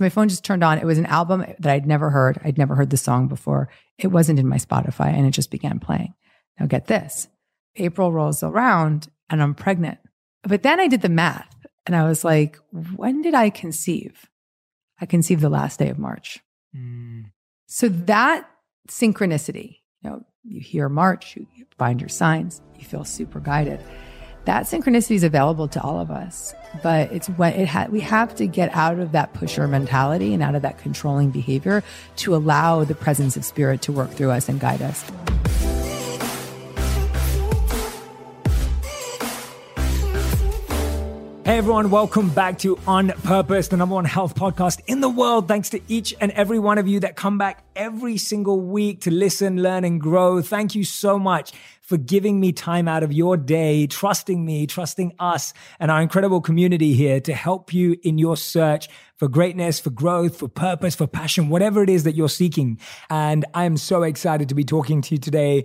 My phone just turned on. It was an album that I'd never heard. I'd never heard the song before. It wasn't in my Spotify and it just began playing. Now, get this April rolls around and I'm pregnant. But then I did the math and I was like, when did I conceive? I conceived the last day of March. Mm. So that synchronicity, you know, you hear March, you find your signs, you feel super guided. That synchronicity is available to all of us, but it's what it ha- we have to get out of that pusher mentality and out of that controlling behavior to allow the presence of spirit to work through us and guide us. Hey everyone, welcome back to On Purpose, the number one health podcast in the world. Thanks to each and every one of you that come back every single week to listen, learn, and grow. Thank you so much for giving me time out of your day, trusting me, trusting us and our incredible community here to help you in your search for greatness, for growth, for purpose, for passion, whatever it is that you're seeking. And I am so excited to be talking to you today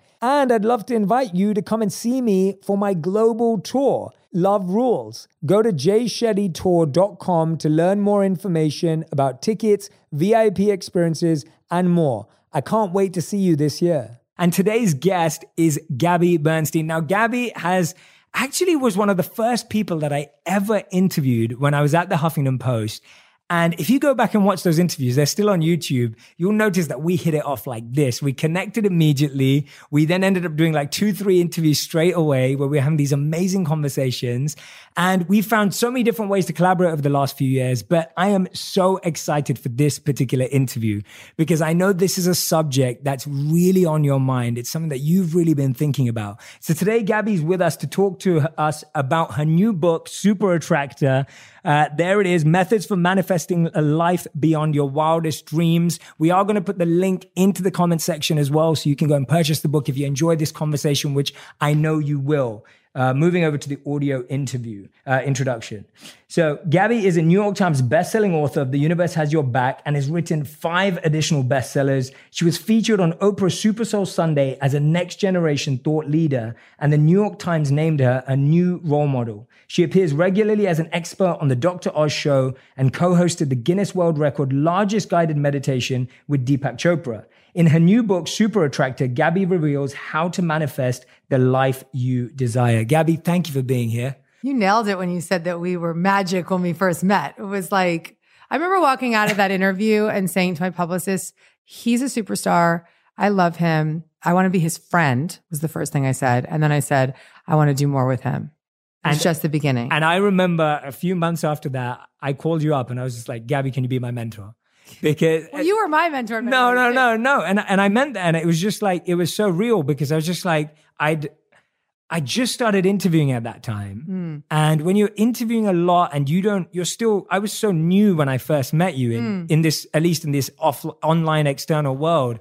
And I'd love to invite you to come and see me for my global tour, Love Rules. Go to jayshettytour.com to learn more information about tickets, VIP experiences, and more. I can't wait to see you this year. And today's guest is Gabby Bernstein. Now, Gabby has actually was one of the first people that I ever interviewed when I was at the Huffington Post. And if you go back and watch those interviews, they're still on YouTube. You'll notice that we hit it off like this. We connected immediately. We then ended up doing like two, three interviews straight away where we are having these amazing conversations. And we found so many different ways to collaborate over the last few years. But I am so excited for this particular interview because I know this is a subject that's really on your mind. It's something that you've really been thinking about. So today, Gabby's with us to talk to us about her new book, Super Attractor. Uh, there it is Methods for Manifesting a Life Beyond Your Wildest Dreams. We are going to put the link into the comment section as well. So you can go and purchase the book if you enjoy this conversation, which I know you will. Uh, moving over to the audio interview uh, introduction. So, Gabby is a New York Times bestselling author of The Universe Has Your Back and has written five additional bestsellers. She was featured on Oprah Super Soul Sunday as a next generation thought leader, and the New York Times named her a new role model. She appears regularly as an expert on the Dr. Oz show and co hosted the Guinness World Record largest guided meditation with Deepak Chopra. In her new book, Super Attractor, Gabby reveals how to manifest the life you desire. Gabby, thank you for being here. You nailed it when you said that we were magic when we first met. It was like, I remember walking out of that interview and saying to my publicist, he's a superstar. I love him. I want to be his friend, was the first thing I said. And then I said, I want to do more with him. And it's just the beginning. And I remember a few months after that, I called you up and I was just like, Gabby, can you be my mentor? Because well, you were my mentor. No, no, no, no, and and I meant that, and it was just like it was so real because I was just like I'd. I just started interviewing at that time. Mm. And when you're interviewing a lot and you don't, you're still, I was so new when I first met you in, mm. in this, at least in this off, online external world.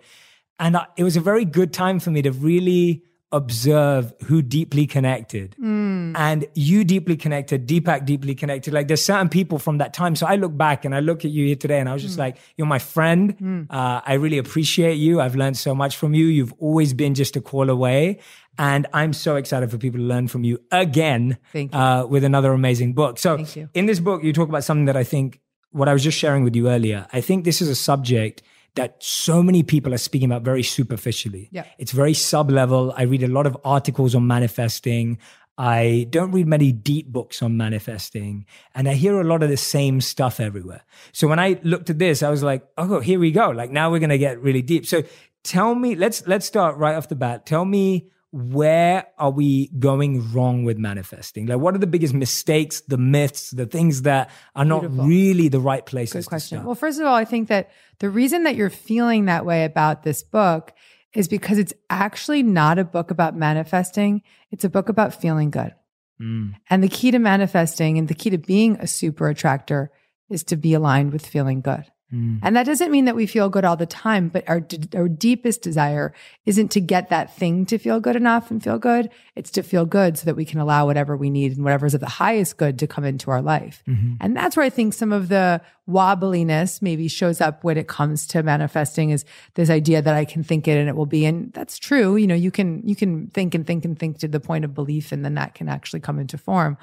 And I, it was a very good time for me to really observe who deeply connected. Mm. and you deeply connected deepak deeply connected. Like there's certain people from that time. So i look back and i look at you here today and i was just mm. like you're my friend. Mm. uh, i really appreciate you. I've learned so much from you. You've always been just a call away. And i'm so excited for people to learn from you again Thank you. Uh, with another amazing book. So in this book you talk about something that i think what i was just sharing with you earlier i think this is a subject that so many people are speaking about very superficially. Yeah. It's very sub level. I read a lot of articles on manifesting. I don't read many deep books on manifesting, and I hear a lot of the same stuff everywhere. So when I looked at this, I was like, "Oh, here we go! Like now we're gonna get really deep." So tell me, let's let's start right off the bat. Tell me where are we going wrong with manifesting? Like, what are the biggest mistakes, the myths, the things that are not Beautiful. really the right places? Good question. Well, first of all, I think that the reason that you're feeling that way about this book is because it's actually not a book about manifesting. It's a book about feeling good. Mm. And the key to manifesting and the key to being a super attractor is to be aligned with feeling good. Mm. And that doesn't mean that we feel good all the time, but our, our deepest desire isn't to get that thing to feel good enough and feel good. It's to feel good so that we can allow whatever we need and whatever's of the highest good to come into our life. Mm-hmm. And that's where I think some of the wobbliness maybe shows up when it comes to manifesting is this idea that I can think it and it will be. And that's true. You know, you can, you can think and think and think to the point of belief and then that can actually come into form.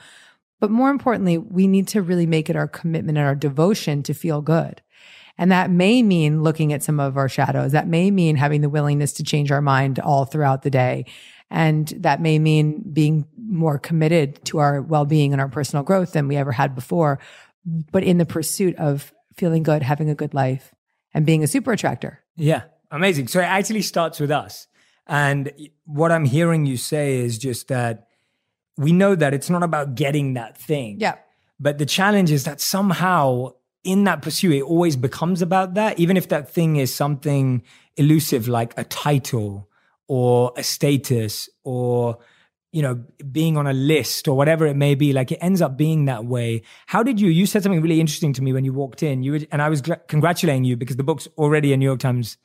But more importantly, we need to really make it our commitment and our devotion to feel good. And that may mean looking at some of our shadows. That may mean having the willingness to change our mind all throughout the day. And that may mean being more committed to our well being and our personal growth than we ever had before, but in the pursuit of feeling good, having a good life, and being a super attractor. Yeah, amazing. So it actually starts with us. And what I'm hearing you say is just that we know that it's not about getting that thing. Yeah. But the challenge is that somehow in that pursuit, it always becomes about that, even if that thing is something elusive like a title or a status or you know being on a list or whatever it may be like it ends up being that way. How did you you said something really interesting to me when you walked in. You were, and i was congratulating you because the book's already a new york times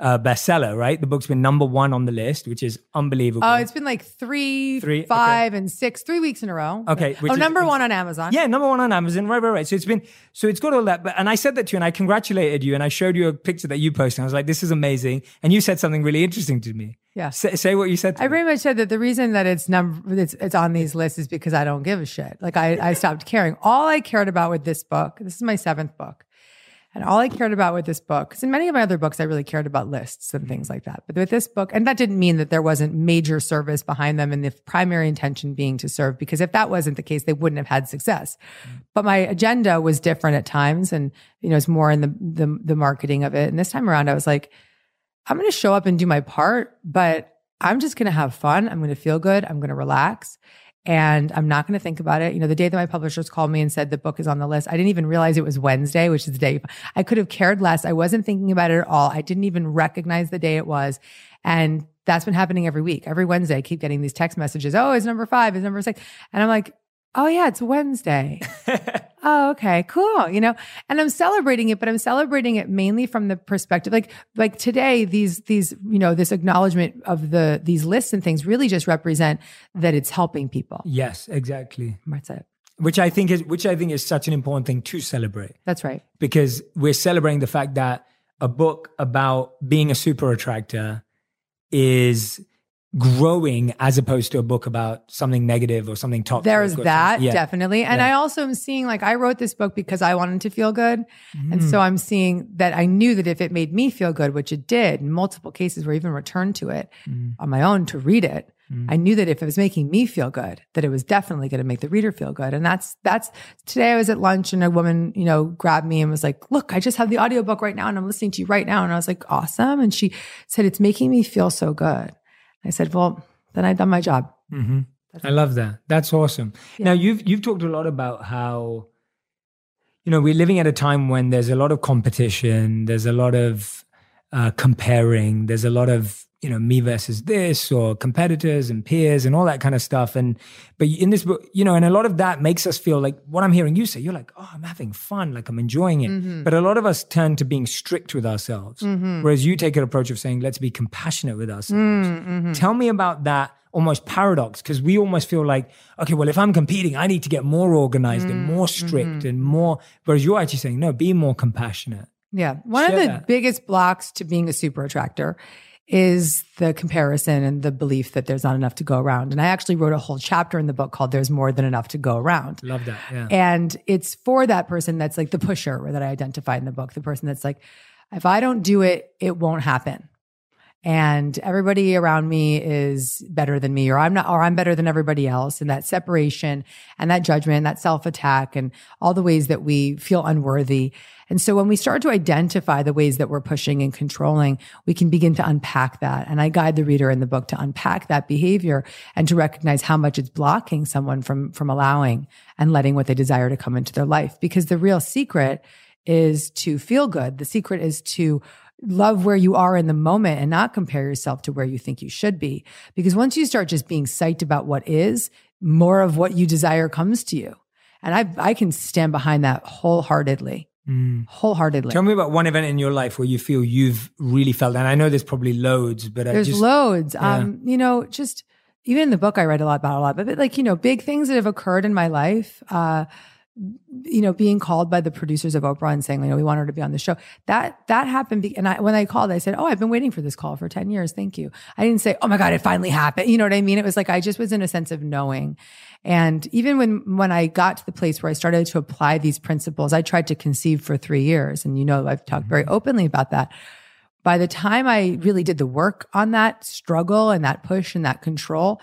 uh, bestseller, right? The book's been number one on the list, which is unbelievable. Oh, it's been like three, three five, okay. and six, three weeks in a row. Okay. oh, is, number one on Amazon. Yeah, number one on Amazon. Right, right, right. So it's been, so it's got all that. But, and I said that to you and I congratulated you and I showed you a picture that you posted. I was like, this is amazing. And you said something really interesting to me. Yeah. Say, say what you said. I pretty much said that the reason that it's number, it's, it's on these lists is because I don't give a shit. Like I, I stopped caring. All I cared about with this book, this is my seventh book and all I cared about with this book, because in many of my other books, I really cared about lists and things like that. But with this book, and that didn't mean that there wasn't major service behind them and the primary intention being to serve, because if that wasn't the case, they wouldn't have had success. Mm. But my agenda was different at times and, you know, it's more in the, the, the marketing of it. And this time around, I was like, I'm going to show up and do my part, but I'm just going to have fun. I'm going to feel good. I'm going to relax and I'm not going to think about it. You know, the day that my publishers called me and said the book is on the list, I didn't even realize it was Wednesday, which is the day I could have cared less. I wasn't thinking about it at all. I didn't even recognize the day it was. And that's been happening every week. Every Wednesday, I keep getting these text messages. Oh, it's number five, it's number six. And I'm like, oh yeah, it's Wednesday. oh, okay, cool. You know, and I'm celebrating it, but I'm celebrating it mainly from the perspective, like, like today, these, these, you know, this acknowledgement of the, these lists and things really just represent that it's helping people. Yes, exactly. That's it. Which I think is, which I think is such an important thing to celebrate. That's right. Because we're celebrating the fact that a book about being a super attractor is growing as opposed to a book about something negative or something toxic. There's that yeah. definitely. And yeah. I also am seeing like I wrote this book because I wanted to feel good. Mm. And so I'm seeing that I knew that if it made me feel good, which it did in multiple cases were even returned to it mm. on my own to read it. Mm. I knew that if it was making me feel good, that it was definitely going to make the reader feel good. And that's, that's today I was at lunch and a woman, you know, grabbed me and was like, look, I just have the audiobook right now and I'm listening to you right now. And I was like, awesome. And she said, it's making me feel so good. I said, well, then I've done my job. Mm-hmm. I love that. That's awesome. Yeah. Now you've you've talked a lot about how you know we're living at a time when there's a lot of competition, there's a lot of uh, comparing, there's a lot of you know me versus this or competitors and peers and all that kind of stuff and but in this book you know and a lot of that makes us feel like what i'm hearing you say you're like oh i'm having fun like i'm enjoying it mm-hmm. but a lot of us turn to being strict with ourselves mm-hmm. whereas you take an approach of saying let's be compassionate with ourselves mm-hmm. tell me about that almost paradox because we almost feel like okay well if i'm competing i need to get more organized and more mm-hmm. strict and more whereas you're actually saying no be more compassionate yeah one Share of the that. biggest blocks to being a super attractor is the comparison and the belief that there's not enough to go around. And I actually wrote a whole chapter in the book called There's More Than Enough to Go Around. Love that. Yeah. And it's for that person that's like the pusher that I identify in the book, the person that's like, if I don't do it, it won't happen. And everybody around me is better than me, or I'm not, or I'm better than everybody else. And that separation and that judgment, and that self attack, and all the ways that we feel unworthy and so when we start to identify the ways that we're pushing and controlling, we can begin to unpack that. And I guide the reader in the book to unpack that behavior and to recognize how much it's blocking someone from, from allowing and letting what they desire to come into their life. Because the real secret is to feel good. The secret is to love where you are in the moment and not compare yourself to where you think you should be. Because once you start just being psyched about what is, more of what you desire comes to you. And I, I can stand behind that wholeheartedly. Mm. wholeheartedly. Tell me about one event in your life where you feel you've really felt, and I know there's probably loads, but I There's just, loads. yeah. Um, you know, just even in the book, I write a lot about a lot, but like, you know, big things that have occurred in my life. Uh, you know, being called by the producers of Oprah and saying, you know, we want her to be on the show. That that happened. Be- and I, when I called, I said, "Oh, I've been waiting for this call for ten years. Thank you." I didn't say, "Oh my god, it finally happened." You know what I mean? It was like I just was in a sense of knowing. And even when when I got to the place where I started to apply these principles, I tried to conceive for three years, and you know, I've talked very mm-hmm. openly about that by the time I really did the work on that struggle and that push and that control,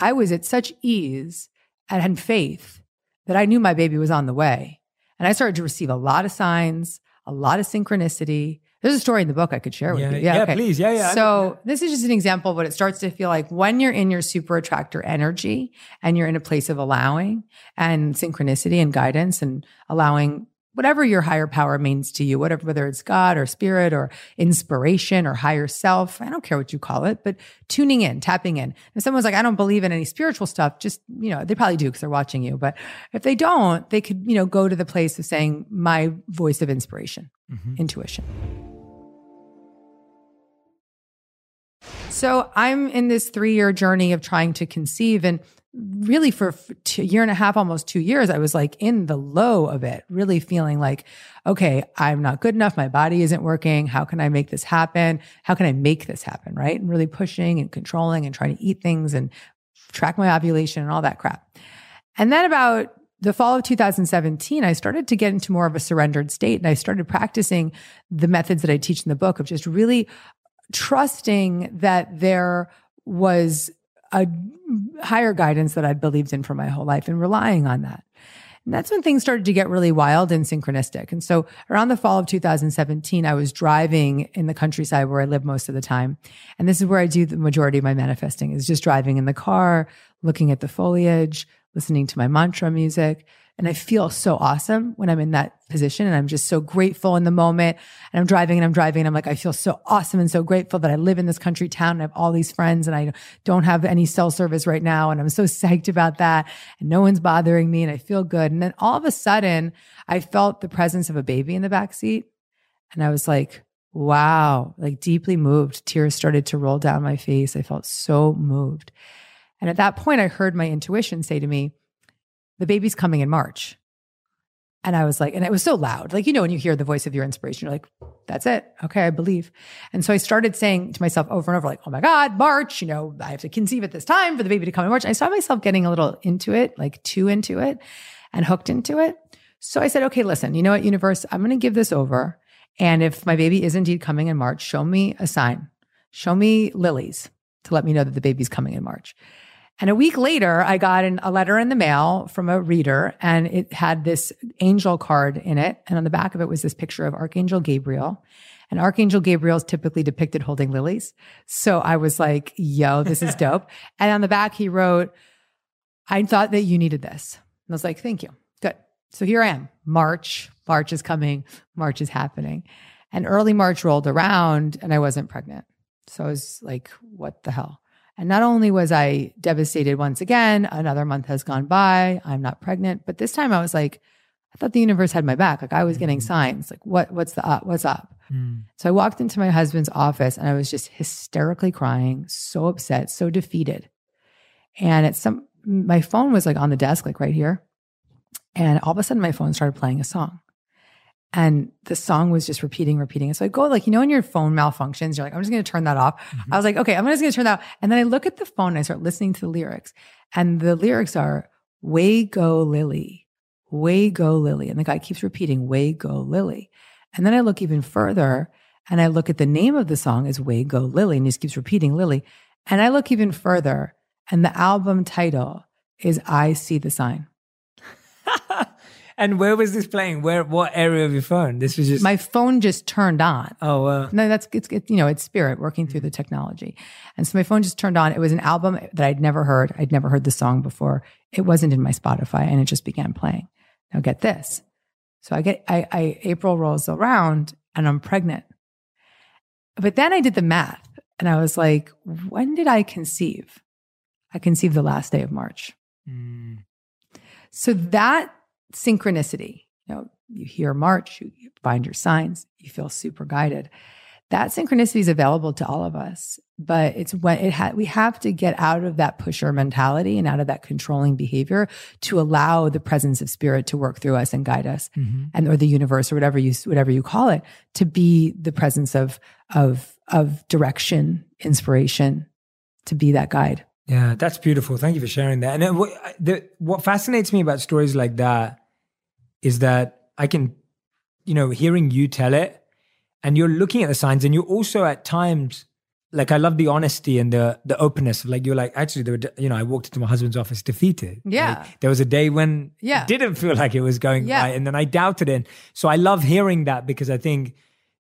I was at such ease and had faith that I knew my baby was on the way. And I started to receive a lot of signs, a lot of synchronicity. There's a story in the book I could share with Yeah, you. yeah, yeah please. Yeah, yeah. So this is just an example of what it starts to feel like when you're in your super attractor energy and you're in a place of allowing and synchronicity and guidance and allowing whatever your higher power means to you, whatever, whether it's God or spirit or inspiration or higher self. I don't care what you call it, but tuning in, tapping in. And someone's like, I don't believe in any spiritual stuff. Just, you know, they probably do because they're watching you. But if they don't, they could, you know, go to the place of saying my voice of inspiration, mm-hmm. intuition. So I'm in this three year journey of trying to conceive. And really, for a year and a half, almost two years, I was like in the low of it, really feeling like, okay, I'm not good enough. My body isn't working. How can I make this happen? How can I make this happen? Right. And really pushing and controlling and trying to eat things and track my ovulation and all that crap. And then about the fall of 2017, I started to get into more of a surrendered state and I started practicing the methods that I teach in the book of just really trusting that there was a higher guidance that I'd believed in for my whole life and relying on that. And that's when things started to get really wild and synchronistic. And so around the fall of 2017, I was driving in the countryside where I live most of the time. And this is where I do the majority of my manifesting is just driving in the car, looking at the foliage, listening to my mantra music. And I feel so awesome when I'm in that position. And I'm just so grateful in the moment. And I'm driving and I'm driving and I'm like, I feel so awesome and so grateful that I live in this country town and I have all these friends and I don't have any cell service right now. And I'm so psyched about that. And no one's bothering me and I feel good. And then all of a sudden I felt the presence of a baby in the back seat. And I was like, wow, like deeply moved. Tears started to roll down my face. I felt so moved. And at that point, I heard my intuition say to me, the baby's coming in March. And I was like, and it was so loud. Like, you know, when you hear the voice of your inspiration, you're like, that's it. Okay, I believe. And so I started saying to myself over and over, like, oh my God, March, you know, I have to conceive at this time for the baby to come in March. I saw myself getting a little into it, like too into it and hooked into it. So I said, okay, listen, you know what, universe, I'm going to give this over. And if my baby is indeed coming in March, show me a sign, show me lilies to let me know that the baby's coming in March. And a week later, I got an, a letter in the mail from a reader, and it had this angel card in it. And on the back of it was this picture of Archangel Gabriel. And Archangel Gabriel is typically depicted holding lilies. So I was like, yo, this is dope. and on the back, he wrote, I thought that you needed this. And I was like, thank you. Good. So here I am. March, March is coming, March is happening. And early March rolled around, and I wasn't pregnant. So I was like, what the hell? And not only was I devastated once again, another month has gone by, I'm not pregnant, but this time I was like, I thought the universe had my back. Like I was getting signs. Like what what's the up? What's up? Mm. So I walked into my husband's office and I was just hysterically crying, so upset, so defeated. And it's some my phone was like on the desk, like right here. And all of a sudden my phone started playing a song. And the song was just repeating, repeating. And so I go like, you know, when your phone malfunctions, you're like, I'm just going to turn that off. Mm-hmm. I was like, okay, I'm just going to turn that off. And then I look at the phone and I start listening to the lyrics. And the lyrics are, way go Lily, way go Lily. And the guy keeps repeating, way go Lily. And then I look even further and I look at the name of the song is Way Go Lily. And he just keeps repeating Lily. And I look even further and the album title is I See the Sign. And where was this playing? Where? What area of your phone? This was just My phone just turned on. Oh, uh, No, that's it's, it, you know it's spirit working through the technology, and so my phone just turned on. It was an album that I'd never heard. I'd never heard the song before. It wasn't in my Spotify, and it just began playing. Now get this. So I get I, I April rolls around, and I'm pregnant. But then I did the math, and I was like, when did I conceive? I conceived the last day of March. mm, So that synchronicity, you know, you hear March, you find your signs, you feel super guided. That synchronicity is available to all of us, but it's when it ha- we have to get out of that pusher mentality and out of that controlling behavior to allow the presence of spirit to work through us and guide us, Mm-hmm. and or the universe or whatever you whatever you call it to be the presence of of of direction, inspiration, to be that guide. Yeah, that's beautiful. Thank you for sharing that. And then what, the, what fascinates me about stories like that is that I can, you know, hearing you tell it, and you're looking at the signs, and you're also at times like I love the honesty and the the openness. Of like you're like actually, there were, you know, I walked into my husband's office defeated. Yeah. Like, there was a day when Yeah. it didn't feel like it was going Yeah. right, and then I doubted it. So I love hearing that because I think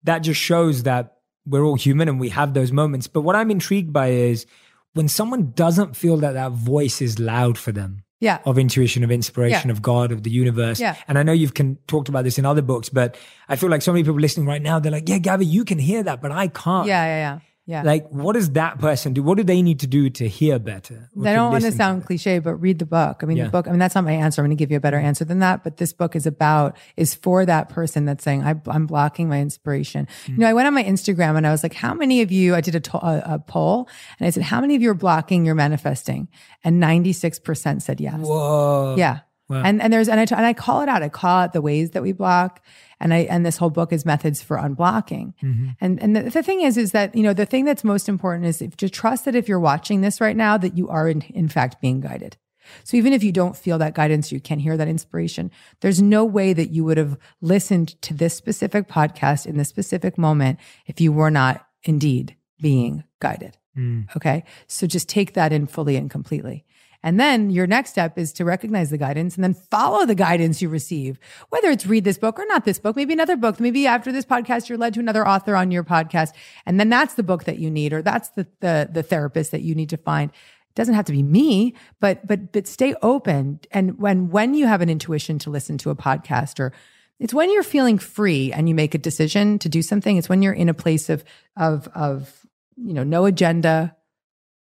that just shows that we're all human and we have those moments. But what I'm intrigued by is when someone doesn't feel that that voice is loud for them Yeah. of intuition, of inspiration, Yeah. of God, of the universe. Yeah. And I know you've can, talked about this in other books, but I feel like so many people listening right now, they're like, yeah, Gabby, you can hear that, but I can't. Yeah, yeah, yeah. Yeah. Like, what does that person do? What do they need to do to hear better? I don't want to sound cliche, but read the book. I mean, Yeah. the book, I mean, that's not my answer. I'm going to give you a better answer than that. But this book is about, is for that person that's saying, I, I'm blocking my inspiration. Hmm. You know, I went on my Instagram and I was like, how many of you, I did a, to- a, a poll and I said, how many of you are blocking your manifesting? And 96% said yes. Whoa. Yeah. Wow. And and there's and I and I call it out. I call it the ways that we block. And I and this whole book is methods for unblocking. Mm-hmm. And and the, the thing is is that you know the thing that's most important is if, to trust that if you're watching this right now that you are in, in fact being guided. So even if you don't feel that guidance, you can't hear that inspiration. There's no way that you would have listened to this specific podcast in this specific moment if you were not indeed being guided. Mm. Okay. So just take that in fully and completely. And then your next step is to recognize the guidance and then follow the guidance you receive, whether it's read this book or not this book, maybe another book. Maybe after this podcast, you're led to another author on your podcast. And then that's the book that you need, or that's the, the, the therapist that you need to find. It doesn't have to be me, but, but, but stay open. And when, when you have an intuition to listen to a podcast or it's when you're feeling free and you make a decision to do something. It's when you're in a place of, of, of, you know, no agenda,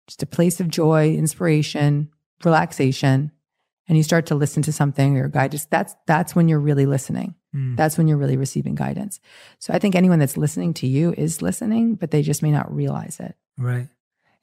just a place of joy, inspiration, relaxation, and you start to listen to something or your guide, just that's that's when you're really listening. Mm. That's when you're really receiving guidance. So I think anyone that's listening to you is listening, but they just may not realize it. Right.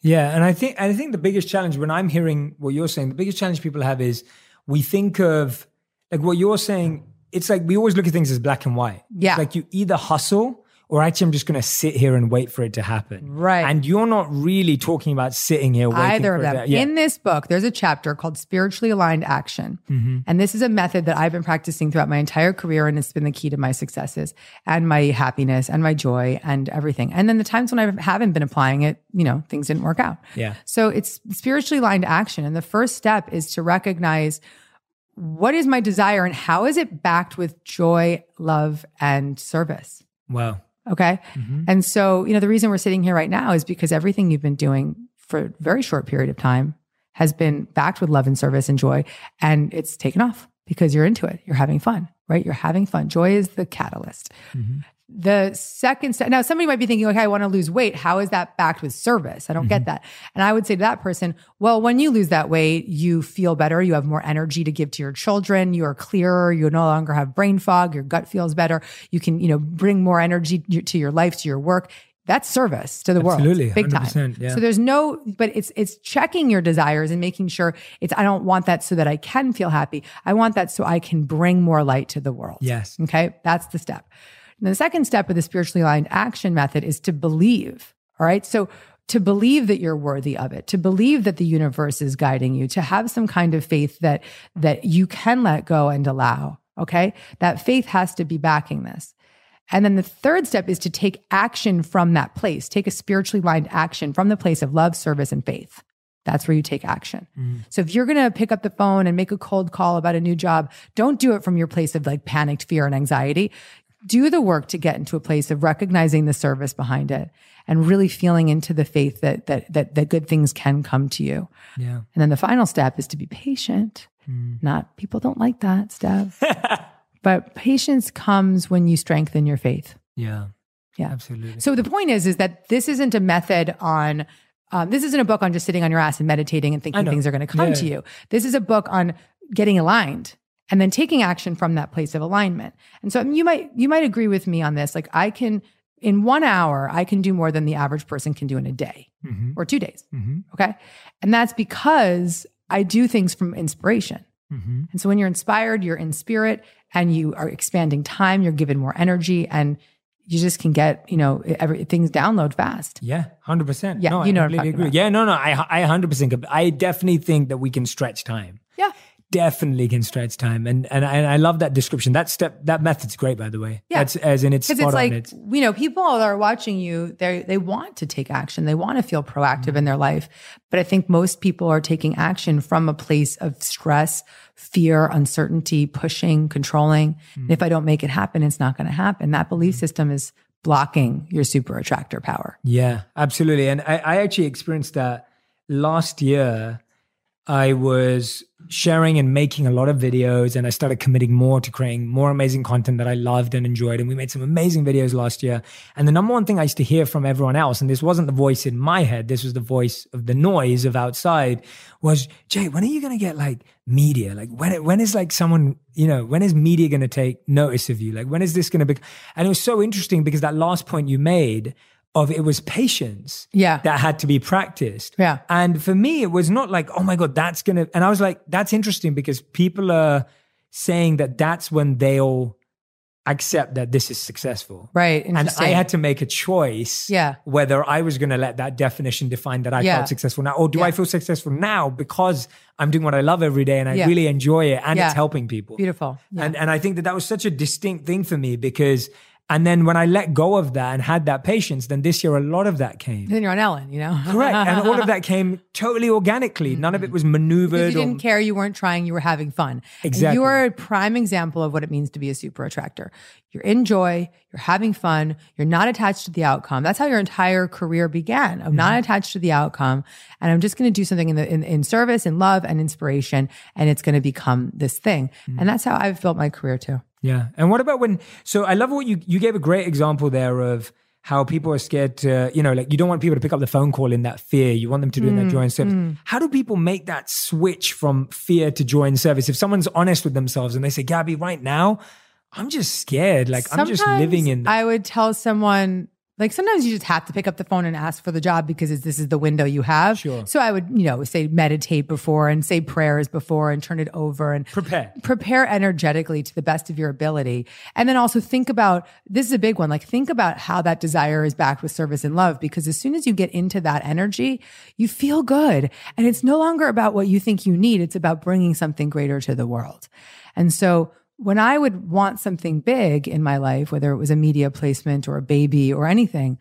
Yeah, and I think I think the biggest challenge when I'm hearing what you're saying, the biggest challenge people have is we think of like what you're saying. It's like we always look at things as black and white. Yeah. It's like you either hustle or actually I'm just going to sit here and wait for it to happen. Right. And you're not really talking about sitting here waiting Either of for it them. to- yeah. In this book, there's a chapter called Spiritually Aligned Action. Mm-hmm. And this is a method that I've been practicing throughout my entire career. And it's been the key to my successes and my happiness and my joy and everything. And then the times when I haven't been applying it, you know, things didn't work out. Yeah. So it's spiritually aligned action. And the first step is to recognize what is my desire and how is it backed with joy, love, and service. Wow. Okay. Mm-hmm. And so, you know, the reason we're sitting here right now is because everything you've been doing for a very short period of time has been backed with love and service and joy. And it's taken off because you're into it. You're having fun, right? You're having fun. Joy is the catalyst. Mm-hmm. The second step, now somebody might be thinking, okay, I want to lose weight. How is that backed with service? I don't Mm-hmm. get that. And I would say to that person, well, when you lose that weight, you feel better. You have more energy to give to your children. You are clearer. You no longer have brain fog. Your gut feels better. You can, you know, bring more energy to your life, to your work. That's service to the Absolutely, world, big time. 100%, yeah. So there's no, but it's it's checking your desires and making sure it's. I don't want that so that I can feel happy. I want that so I can bring more light to the world. Yes. Okay, that's the step. And the second step of the spiritually aligned action method is to believe. All right. So to believe that you're worthy of it, to believe that the universe is guiding you, to have some kind of faith that that you can let go and allow. Okay. That faith has to be backing this. And then the third step is to take action from that place, take a spiritually aligned action from the place of love, service, and faith. That's where you take action. Mm. So if you're going to pick up the phone and make a cold call about a new job, don't do it from your place of like panicked fear and anxiety. Do the work to get into a place of recognizing the service behind it and really feeling into the faith that that that, that good things can come to you. Yeah. And then the final step is to be patient. Not people don't like that, Steph. but patience comes when you strengthen your faith. Yeah. Yeah. Absolutely. So the point is, is that this isn't a method on. Um, this isn't a book on just sitting on your ass and meditating and thinking things are going to come Yeah. to you. This is a book on getting aligned and then taking action from that place of alignment. And so I mean, you might you might agree with me on this. Like I can in one hour, I can do more than the average person can do in a day Mhm. or two days. Mhm. Okay. And that's because I do things from inspiration. Mhm. And so when you're inspired, you're in spirit and you are expanding time, you're given more energy and you just can get, you know, every, things download fast. Yeah, hundred percent. Yeah, no, you know I completely agree. about. Yeah, no, no, I, I hundred percent. I definitely think that we can stretch time. Definitely can stretch time, and and I, and I love that description. That step, that method's great, by the way. Yeah. That's as in it's it's like. It's you know, people that are watching you, they they want to take action. They want to feel proactive in mm-hmm. their life. But I think most people are taking action from a place of stress, fear, uncertainty, pushing, controlling. And if mm-hmm. I don't make it happen, it's not going to happen. That belief mm-hmm. system is blocking your super attractor power. Yeah, absolutely. And I, I actually experienced that last year. I was sharing and making a lot of videos, and I started committing more to creating more amazing content that I loved and enjoyed. And we made some amazing videos last year. And the number one thing I used to hear from everyone else, and this wasn't the voice in my head, this was the voice of the noise of outside, was Jay, when are you going to get like media? Like when when is like someone you know when is media going to take notice of you? Like when is this going to be? And it was so interesting because that last point you made of it was patience Yeah. that had to be practiced. Yeah. And for me, it was not like, oh my God, that's going to, and I was like, that's interesting because people are saying that that's when they'll accept that this is successful. Right. And I had to make a choice Yeah. whether I was going to let that definition define that I Yeah. felt successful now, or do Yeah. I feel successful now because I'm doing what I love every day and I Yeah. really enjoy it and it's helping people. Beautiful. Yeah. And and I think that that was such a distinct thing for me because and then when I let go of that and had that patience, then this year a lot of that came. then you're on Ellen, you know? Correct. And all of that came totally organically. None of it was Because maneuvered. you didn't care, you weren't trying, you were having fun. And Exactly. you are a prime example of what it means to be a super attractor. You're in joy, you're having fun, you're not attached to the outcome. That's how your entire career began. I'm Mm-hmm. not attached to the outcome. And I'm just going to do something in the in, in service and love and inspiration. And it's going to become this thing. Mm-hmm. And that's how I've built my career too. Yeah. And what about when? So I love what you you gave a great example there of how people are scared to, you know, like you don't want people to pick up the phone call in that fear. You want them to do it in Mm, that joy and service. How do people make that switch from fear to joy and service? If someone's honest with themselves and they say, Gabby, right now, I'm just scared. Like I'm just living in that. I would tell someone, like sometimes you just have to pick up the phone and ask for the job because this is the window you have. Sure. So I would, you know, say meditate before and say prayers before and turn it over and Prepare. prepare energetically to the best of your ability. And then also think about this is a big one. Like think about how that desire is backed with service and love because as soon as you get into that energy, you feel good. And it's no longer about what you think you need. It's about bringing something greater to the world. And so when I would want something big in my life, whether it was a media placement or a baby or anything,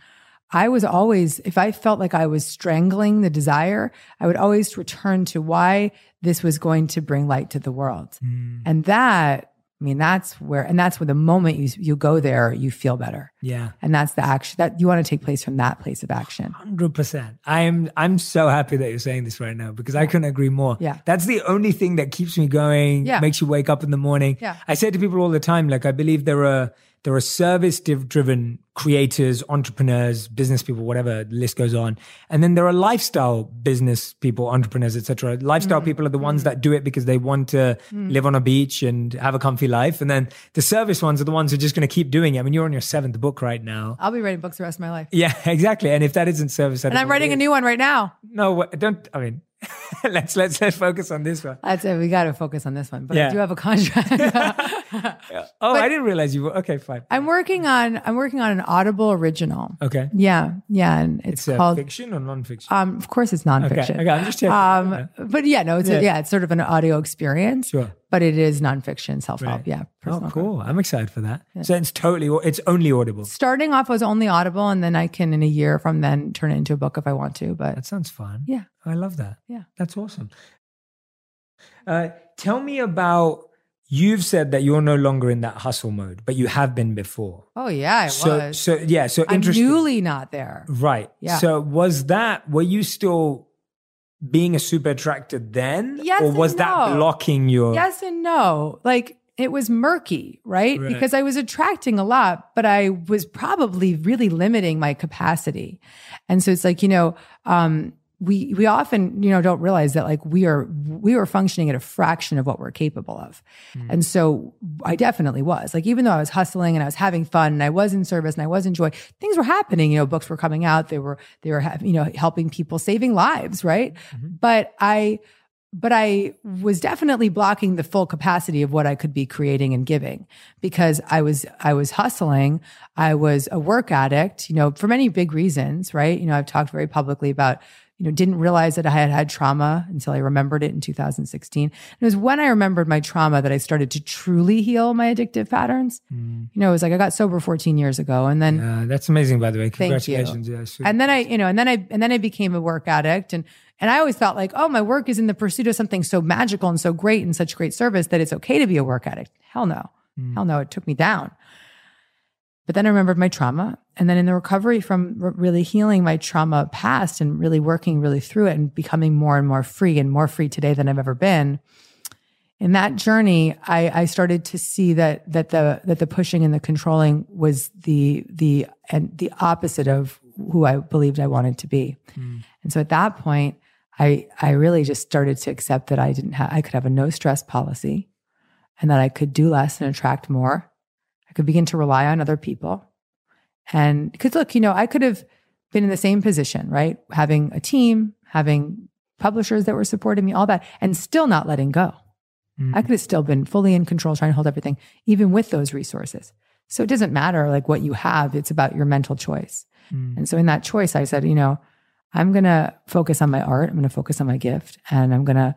I was always, if I felt like I was strangling the desire, I would always return to why this was going to bring light to the world. Mm. And that, I mean, that's where, and that's where the moment you, you go there, you feel better. Yeah. And that's the action that you want to take place from that place of action. Hundred percent. I'm I'm so happy that you're saying this right now because I couldn't agree more. Yeah. That's the only thing that keeps me going. Yeah. Makes you wake up in the morning. Yeah. I say to people all the time, like I believe there are there are service driven creators, entrepreneurs, business people, whatever the list goes on, and then there are lifestyle business people, entrepreneurs, etc. Lifestyle mm. people are the ones that do it because they want to mm. live on a beach and have a comfy life, and then the service ones are the ones who are just going to keep doing it. I mean, you're on your seventh book right now. I'll be writing books the rest of my life. Yeah, exactly. And if that isn't service, I And I'm writing a new one right now. No, don't. I mean, let's let's let's focus on this one. That's it. We got to focus on this one. But Yeah. I do have a contract. Oh, I didn't realize you. were Okay, fine. I'm working on I'm working on an Audible original. Okay, Yeah, yeah, and it's, it's uh, called. fiction or non-fiction. Um, of course, it's okay, nonfiction. okay, I'm just checking. Um, but yeah, no, it's Yeah. A, yeah, it's sort of an audio experience, sure. But it is nonfiction, self help. Right. Yeah, Oh, personal growth. cool. I'm excited for that. So it's totally. It's only audible. Starting off was only Audible, and then I can, in a year from then, turn it into a book if I want to. But That sounds fun. yeah, I love that. Yeah. That's awesome. Uh, tell me about. You've said that you're no longer in that hustle mode, but you have been before. oh yeah, I So, was. so yeah. So I'm interesting. newly not there. Right. Yeah. So was that were you still being a super attractor then? Yes Or was and that blocking your Yes and no. Like it was murky, right? Right. Because I was attracting a lot, but I was probably really limiting my capacity. And so it's like, you know, um, we we often you know don't realize that like we are we were functioning at a fraction of what we're capable of. Mm. And so i definitely was. Like even though i was hustling and i was having fun and i was in service and i was enjoying things were happening. You know books were coming out. They were they were you know helping people saving lives right? Mm-hmm. But i but I was definitely blocking the full capacity of what I could be creating and giving because I was I was hustling. I was a work addict, you know, for many big reasons, right? You know, I've talked very publicly about, you know, didn't realize that I had had trauma until I remembered it in 2016. And it was when I remembered my trauma that I started to truly heal my addictive patterns. Mm. You know, it was like I got sober 14 years ago and then that's amazing, by the way. Thank you. Congratulations. Yeah, super. and then I, you know, and then I, and then I became a work addict. And, and I always thought like, oh, my work is in the pursuit of something so magical and so great and such great service that it's okay to be a work addict. Hell no. Mm. Hell no. It took me down. But then I remembered my trauma. And then in the recovery from really healing my trauma past and really working really through it and becoming more and more free and more free today than I've ever been. In that journey, I, I started to see that that the that the pushing and the controlling was the the and the opposite of who I believed I wanted to be. Hmm. And so at that point, I I really just started to accept that I didn't have I could have a no stress policy and that I could do less and attract more. Could begin to rely on other people. And because look, you know, I could have been in the same position, right? Having a team, having publishers that were supporting me, all that, and still not letting go. I mm-hmm. could have still been fully in control, trying to hold everything, even with those resources. So it doesn't matter like what you have, it's about your mental choice. Mm. And so in that choice, I said, you know, I'm going to focus on my art. I'm going to focus on my gift and I'm going to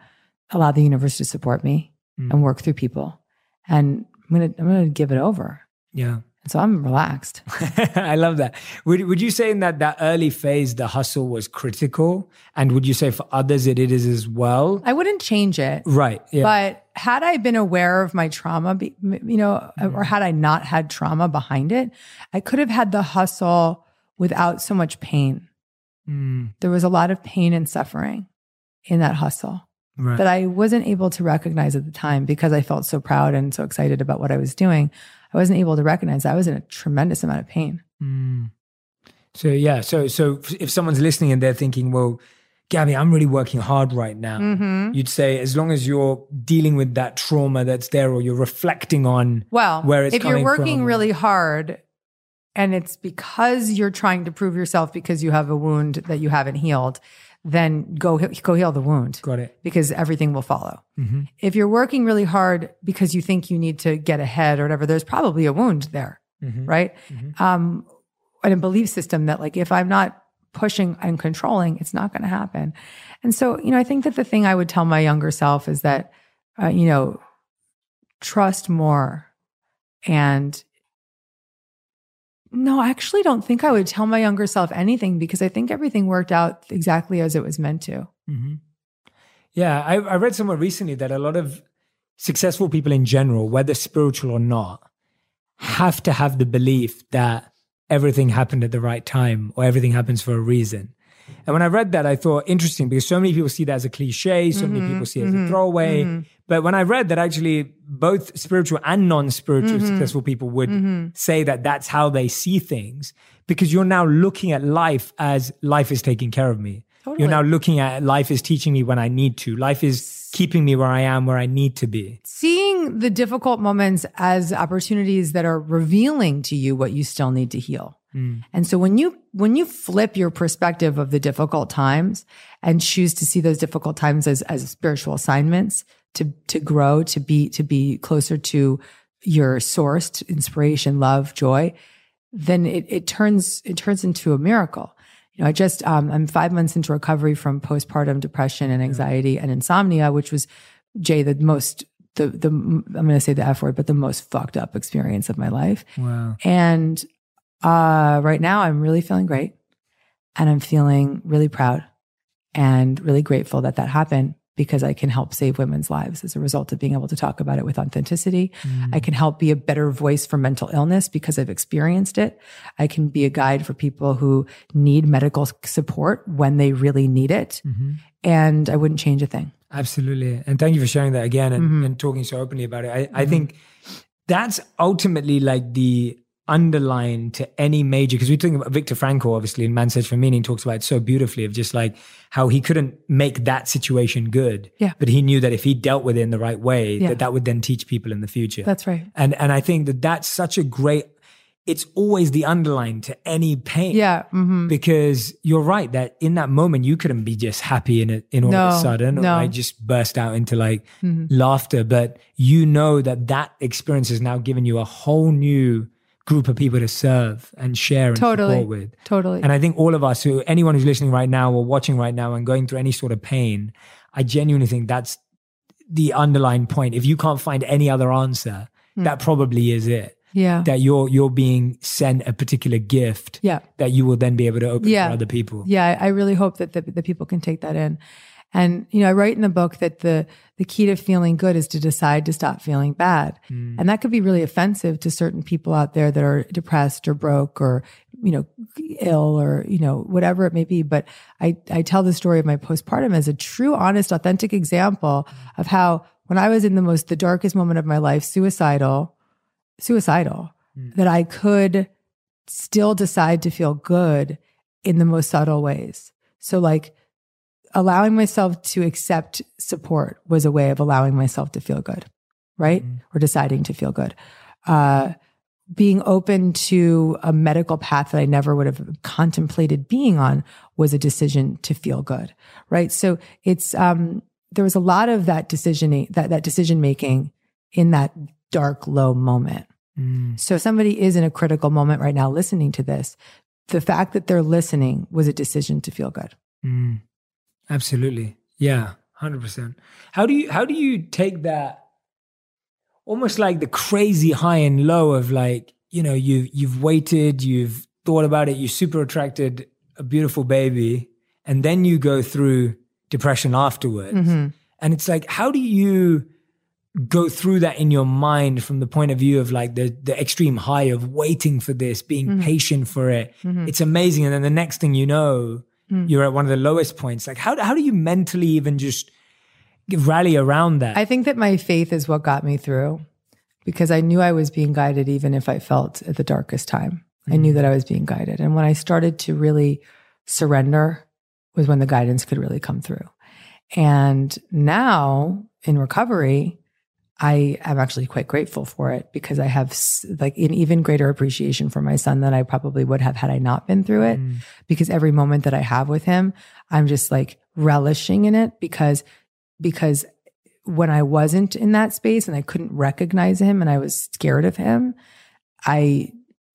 allow the universe to support me mm. and work through people. And I'm going to, I'm going to give it over. Yeah. And so I'm relaxed. I love that. Would would you say in that that early phase the hustle was critical, and would you say for others it, it is as well? I wouldn't change it. Right. Yeah. But had I been aware of my trauma, you know, or had I not had trauma behind it, I could have had the hustle without so much pain. Mm, There was a lot of pain and suffering in that hustle right. that I wasn't able to recognize at the time because I felt so proud and so excited about what I was doing. I wasn't able to recognize I was in a tremendous amount of pain. Mm. So yeah. So so if- someone's listening and they're thinking, well. Gabby, I'm really working hard right now. Mm-hmm. You'd say, as long as you're dealing with that trauma that's there, or you're reflecting on Well, where it's if you're working from. really hard and it's because you're trying to prove yourself because you have a wound that you haven't healed, then go go heal the wound got it. because everything will follow. Mhm. If you're working really hard because you think you need to get ahead or whatever, there's probably a wound there, Mhm. right? Mhm. Um, and a belief system that like if I'm not pushing and controlling, it's not going to happen. And so, you know, I think that the thing I would tell my younger self is that, uh, you know, trust more. And no, I actually don't think I would tell my younger self anything because I think everything worked out exactly as it was meant to. hmm Yeah, I, I read somewhere recently that a lot of successful people in general, whether spiritual or not, have to have the belief that everything happened at the right time or everything happens for a reason. And when I read that, I thought interesting because so many people see that as a cliche, so many mm-hmm, people see it as a mm-hmm, throwaway. Mm-hmm. But when I read that, actually, both spiritual and non spiritual successful people would say that that's how they see things because you're now looking at life as life is taking care of me. Totally. You're now looking at life is teaching me when I need to. Life is keeping me where I am, where I need to be. Seeing the difficult moments as opportunities that are revealing to you what you still need to heal. And so when you when you flip your perspective of the difficult times and choose to see those difficult times as as spiritual assignments to to grow, to be to be closer to your source, inspiration, love, joy, then it it turns it turns into a miracle. You know, I just um, I'm five months into recovery from postpartum depression and anxiety and insomnia, which was Jay the most the the I'm going to say the F word, but the most fucked up experience of my life. Wow. And uh, right now, I'm really feeling great, and I'm feeling really proud and really grateful that that happened because I can help save women's lives as a result of being able to talk about it with authenticity. I can help be a better voice for mental illness because I've experienced it. I can be a guide for people who need medical support when they really need it. And I wouldn't change a thing. Absolutely. And thank you for sharing that again and, Mm-hmm. and talking so openly about it. I, I think that's ultimately like the underline to any major because we're talking about Viktor Frankl, obviously, in Man's Search for Meaning talks about it so beautifully of just like how he couldn't make that situation good. Yeah. But he knew that if he dealt with it in the right way, Yeah. that that would then teach people in the future. That's right. and and I think that that's such a great. It's always the underline to any pain. Yeah. hmm Because you're right that in that moment you couldn't be just happy in it in all of a sudden or no. I just burst out into like hmm laughter, but you know that that experience has now given you a whole new group of people to serve and share and Totally. support with. Totally. And I think all of us, who anyone who's listening right now or watching right now and going through any sort of pain, I genuinely think that's the underlying point. If you can't find any other answer, Hmm. that probably is it. yeah. That you're you're being sent a particular gift Yeah. that you will then be able to open Yeah. for other people. Yeah, I I really hope that the, the people can take that in. And you know, I write in the book that the the key to feeling good is to decide to stop feeling bad. Mm. And that could be really offensive to certain people out there that are depressed or broke or you know ill or you know whatever it may be, but I I tell the story of my postpartum as a true honest authentic example of how when I was in the most the darkest moment of my life, suicidal, suicidal, Mm. that I could still decide to feel good in the most subtle ways. So, like, allowing myself to accept support was a way of allowing myself to feel good, right? Mhm. Or deciding to feel good. Uh, being open to a medical path that I never would have contemplated being on was a decision to feel good, right? So it's um, there was a lot of that decision that that decision making in that dark low moment. Mm. So if somebody is in a critical moment right now listening to this. The fact that they're listening was a decision to feel good. Mm. Absolutely. Yeah, 100%. How do you how do you take that almost like the crazy high and low of like, you know, you you've waited, you've thought about it, you super attracted a beautiful baby and then you go through depression afterwards. Mhm. And it's like how do you go through that in your mind from the point of view of like the the extreme high of waiting for this, being Mhm. patient for it. Mhm. It's amazing and then the next thing you know, Mm. you're at one of the lowest points. Like how how do you mentally even just rally around that? I think that my faith is what got me through because I knew I was being guided even if I felt at the darkest time. I knew that I was being guided. And when I started to really surrender was when the guidance could really come through. And now in recovery, I am actually quite grateful for it because I have like an even greater appreciation for my son than I probably would have had I not been through it. Mm. Because every moment that I have with him, I'm just like relishing in it because because when I wasn't in that space and I couldn't recognize him and I was scared of him, I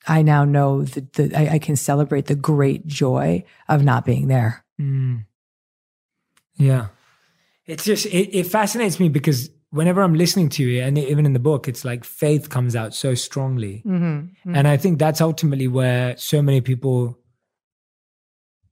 I now know that the, I, I can celebrate the great joy of not being there. Mm. Yeah. It's just, it, it fascinates me because whenever I'm listening to you, and even in the book, it's like faith comes out so strongly. Mm-hmm. And I think that's ultimately where so many people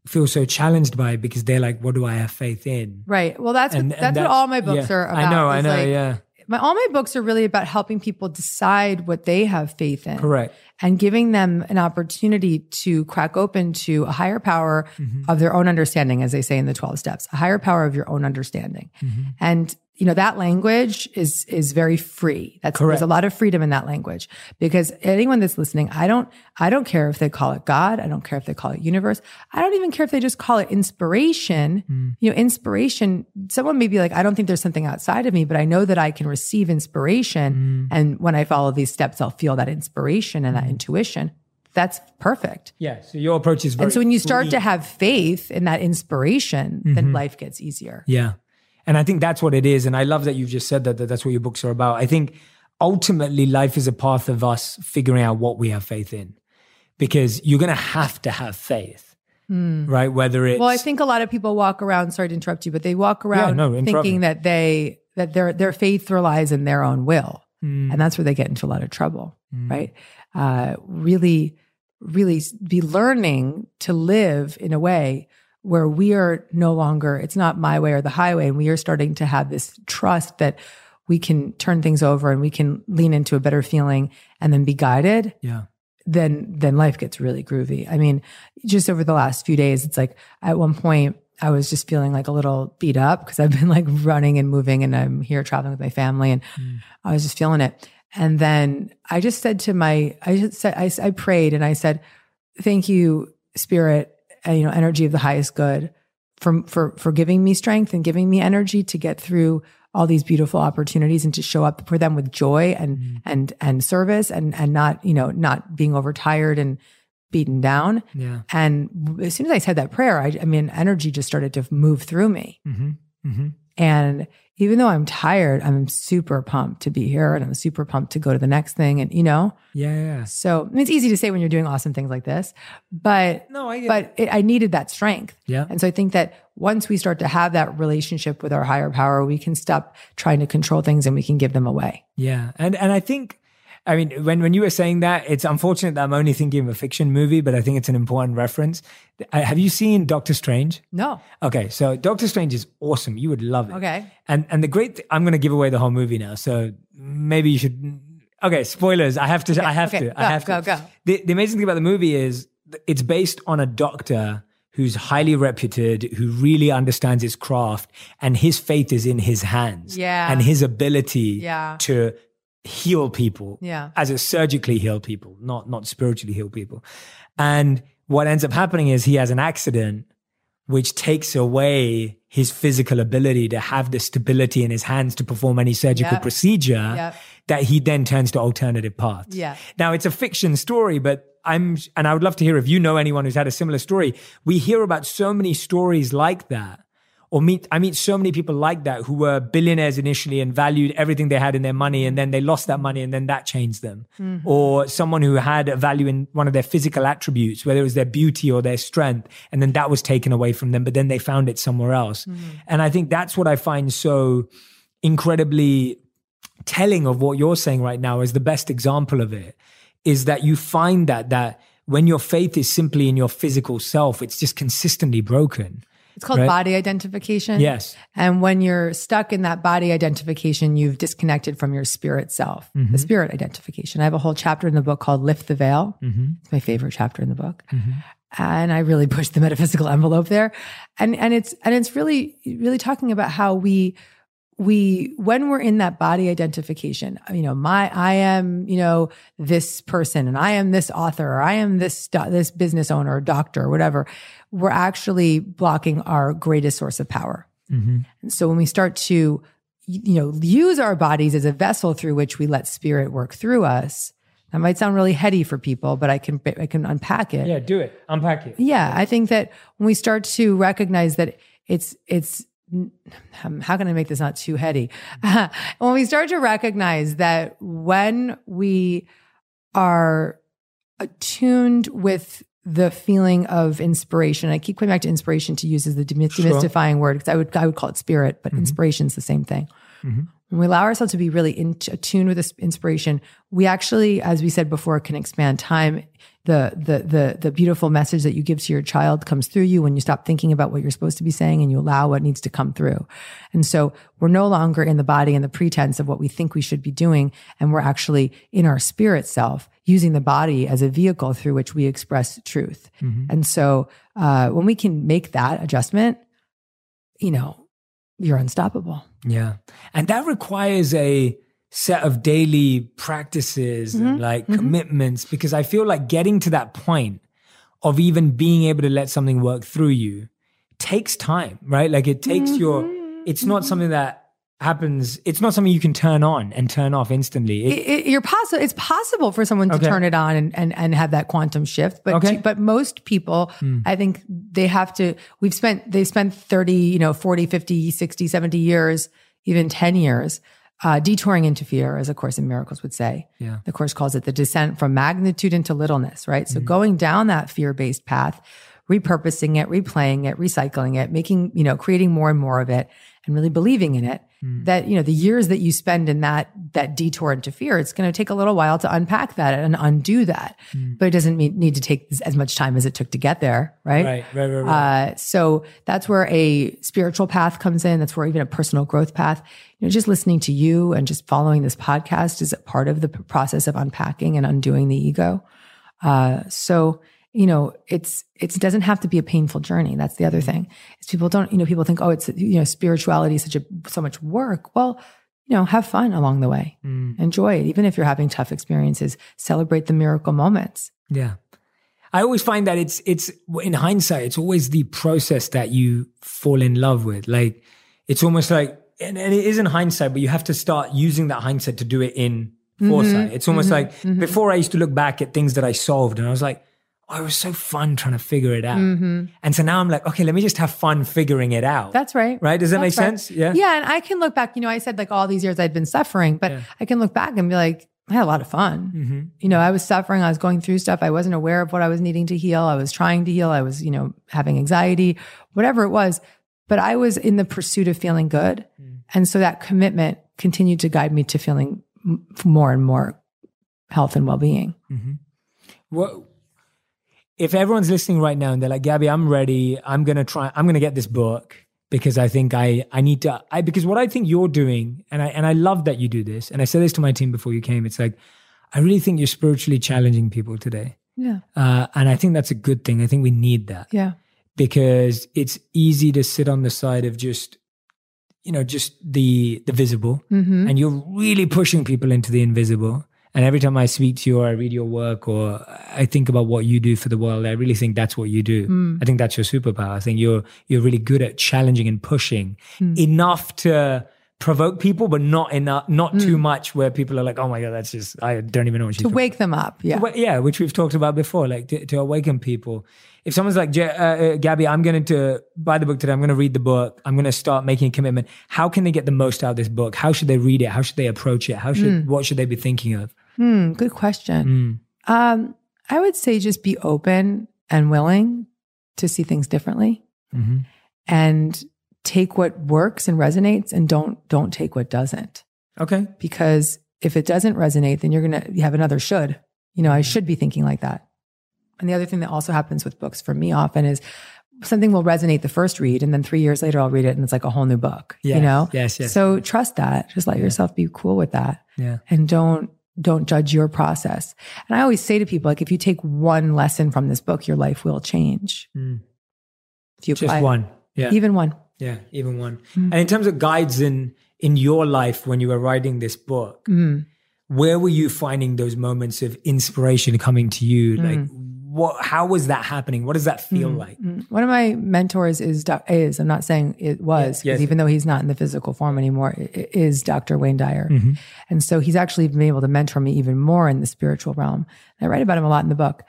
feel so challenged by it because they're like, what do I have faith in? Right. Well, that's And- what, and that's, what all my books yeah. are about. I know, I know, like- yeah. My, all my books are really about helping people decide what they have faith in Correct. and giving them an opportunity to crack open to a higher power Mhm. of their own understanding, as they say in the 12 steps, a higher power of your own understanding. Mhm. And you know that language is is very free. That's Correct. there's a lot of freedom in that language because anyone that's listening, I don't I don't care if they call it God, I don't care if they call it universe, I don't even care if they just call it inspiration. Mm. You know, inspiration. Someone may be like, I don't think there's something outside of me, but I know that I can receive inspiration, Mm. and when I follow these steps, I'll feel that inspiration and that intuition. That's perfect. Yeah. So your approach is very And so when you start to have faith in that inspiration, then life gets easier. Yeah. And I think that's what it is. And I love that you've just said that, that that's what your books are about. I think ultimately life is a path of us figuring out what we have faith in because you're going to have to have faith, right? Whether it's. Well, I think a lot of people walk around. Sorry to interrupt you, but they walk around no, thinking that they that their their faith relies in their own will, Mm, and that's where they get into a lot of trouble. mm, Right? Uh, really, really be learning to live in a way where we are no longer. It's not my way or the highway, and we are starting to have this trust that we can turn things over and we can lean into a better feeling and then be guided Yeah. then then life gets really groovy. I mean, just over the last few days, it's like at one point I was just feeling like a little beat up because I've been like running and moving and I'm here traveling with my family and Mm. I was just feeling it. And then I just said to my, I just said, I, I prayed and I said, thank you, spirit, you know, energy of the highest good for, for, for giving me strength and giving me energy to get through all these beautiful opportunities and to show up for them with joy and, Mm. and, and service and, and not, you know, not being overtired and beaten down. Yeah. And as soon as I said that prayer, I, I mean, energy just started to move through me. Mm-hmm. Mm-hmm. And even though I'm tired, I'm super pumped to be here and I'm super pumped to go to the next thing. And, you know, Yeah. So it's easy to say when you're doing awesome things like this, but, No, I but it, I needed that strength. Yeah. And so I think that once we start to have that relationship with our higher power, we can stop trying to control things and we can give them away. Yeah, and and I think, I mean, when when you were saying that, it's unfortunate that I'm only thinking of a fiction movie, but I think it's an important reference. Uh, Have you seen Doctor Strange? No. Okay, so Doctor Strange is awesome. You would love it. Okay. And and the great, th- I'm going to give away the whole movie now, so maybe you should. Okay, spoilers. I have to. I have okay, to. go, I have go, to. go. The, the amazing thing about the movie is it's based on a doctor who's highly reputed, who really understands his craft, and his faith is in his hands. Yeah. And his ability Yeah. to heal people. Yeah. As a surgically heal people, not not spiritually heal people. And what ends up happening is he has an accident which takes away his physical ability to have the stability in his hands to perform any surgical Yep. procedure Yep. that he then turns to alternative paths. Yeah. Now it's a fiction story, but I'm, and I would love to hear if you know anyone who's had a similar story. We hear about so many stories like that, or meet, I meet so many people like that who were billionaires initially and valued everything they had in their money, and then they lost that money, and then that changed them. Mm-hmm. Or someone who had a value in one of their physical attributes, whether it was their beauty or their strength, and then that was taken away from them, but then they found it somewhere else. Mm-hmm. And I think that's what I find so incredibly telling of what you're saying right now is the best example of it is that you find that that when your faith is simply in your physical self it's just consistently broken It's called Right. body identification. yes And when you're stuck in that body identification, you've disconnected from your spirit self, Mm-hmm. the spirit identification. I have a whole chapter in the book called Lift the Veil. Mm-hmm. It's my favorite chapter in the book. And I really push the metaphysical envelope there. And and it's and it's really really talking about how we we when we're in that body identification you know my i am you know this person and i am this author or i am this this business owner or doctor or whatever we're actually blocking our greatest source of power. And so when we start to you know use our bodies as a vessel through which we let spirit work through us that might sound really heady for people but i can i can unpack it. Yeah do it. Unpack it. Yeah, I think that when we start to recognize that it's it's um, how can I make this not too heady? when we start to recognize that when we are attuned with the feeling of inspiration, I keep coming back to inspiration to use as the demy- Sure. demystifying word because I would I would call it spirit, but mm-hmm. inspiration is the same thing. When we allow ourselves to be really in attuned with this inspiration, we actually, as we said before, can expand time. The, the the the beautiful message that you give to your child comes through you when you stop thinking about what you're supposed to be saying and you allow what needs to come through. And so we're no longer in the body and the pretense of what we think we should be doing, and we're actually in our spirit self, using the body as a vehicle through which we express truth. And so uh, when we can make that adjustment, you know, you're unstoppable. yeah. And that requires a set of daily practices and mm-hmm. like mm-hmm. commitments because i feel like getting to that point of even being able to let something work through you takes time right? Like it takes your mm-hmm. it's not something that happens it's not something you can turn on and turn off instantly It- it, it- you're possible. It's possible for someone to Okay. turn it on and, and, and have that quantum shift. But, Okay. but most people, I think they have to, we've spent, they spent 30, you know, 40, 50, 60, 70 years, even 10 years, uh, detouring into fear, as A Course in Miracles would say. Yeah. The Course calls it the descent from magnitude into littleness, right? So going down that fear based path, repurposing it, replaying it, recycling it, making, you know, creating more and more of it and really believing in it that, you know, the years that you spend in that, that detour into fear, it's going to take a little while to unpack that and undo that, but it doesn't mean, need to take as much time as it took to get there. Right. right right right, right. Uh, so that's where a spiritual path comes in. That's where even a personal growth path, you know, just listening to you and just following this podcast is a part of the process of unpacking and undoing the ego. Uh, so, you know, it's, it doesn't have to be a painful journey. That's the other mm-hmm. thing is people don't, you know, people think, oh, it's, you know, spirituality is such a, so much work. Well, you know, have fun along the way. Mm. Enjoy it. Even if you're having tough experiences, celebrate the miracle moments. Yeah. I always find that it's it's in hindsight, it's always the process that you fall in love with. Like it's almost like and, and it is in hindsight, but you have to start using that hindsight to do it in foresight. Mm-hmm. It's almost mm-hmm. like before I used to look back at things that I solved and I was like, oh, it was so fun trying to figure it out. And so now I'm like, okay, let me just have fun figuring it out. That's right. right. Does that make right. sense? Yeah. Yeah. And I can look back, you know, I said like all these years I'd been suffering, but Yeah. I can look back and be like, I had a lot of fun. Mm-hmm. You know, I was suffering. I was going through stuff. I wasn't aware of what I was needing to heal. I was trying to heal. I was, you know, having anxiety, whatever it was. But I was in the pursuit of feeling good. Mm. And so that commitment continued to guide me to feeling m- more and more health and well being. What if everyone's listening right now and they're like, Gabby, I'm ready. I'm gonna try. I'm gonna get this book because I think I I need to. I because what I think you're doing, and I and I love that you do this. And I said this to my team before you came. It's like I really think you're spiritually challenging people today, Yeah. uh, and I think that's a good thing. I think we need that Yeah. because it's easy to sit on the side of just you know just the the visible Mm-hmm. and you're really pushing people into the invisible and every time i speak to you or i read your work or i think about what you do for the world i really think that's what you do Mm. i think that's your superpower i think you're you're really good at challenging and pushing Mm. enough to provoke people but not enough not too Mm. much where people are like oh my god that's just i don't even know what she's To wake them up. Yeah. yeah, which we've talked about before, like to, to awaken people. If someone's like, uh, uh, Gabby, I'm going to buy the book today, I'm going to read the book, I'm going to start making a commitment. How can they get the most out of this book? How should they read it? How should they approach it? How should, what should they be thinking of? Hmm, good question. Um, I would say just be open and willing to see things differently Mm-hmm. and take what works and resonates and don't don't take what doesn't. Okay. Because if it doesn't resonate, then you're gonna you have another should. You know, I should be thinking like that. And the other thing that also happens with books for me often is something will resonate the first read and then three years later I'll read it and it's like a whole new book. Yes, You know? yes, yes. So trust that. Just let yourself be cool with that Yeah. and don't don't judge your process. And I always say to people, like, if you take one lesson from this book, your life will change. Mm. If you Just one. Yeah. even one. yeah. Even one. Mm. And in terms of guides in, in your life when you were writing this book, Mm. where were you finding those moments of inspiration coming to you? Mm. Like, what, how was that happening? What does that feel like? Mm. One of my mentors is is I'm not saying it was because yes. even though he's not in the physical form anymore, is Dr. Wayne Dyer, Mm-hmm. and so he's actually been able to mentor me even more in the spiritual realm. I write about him a lot in the book,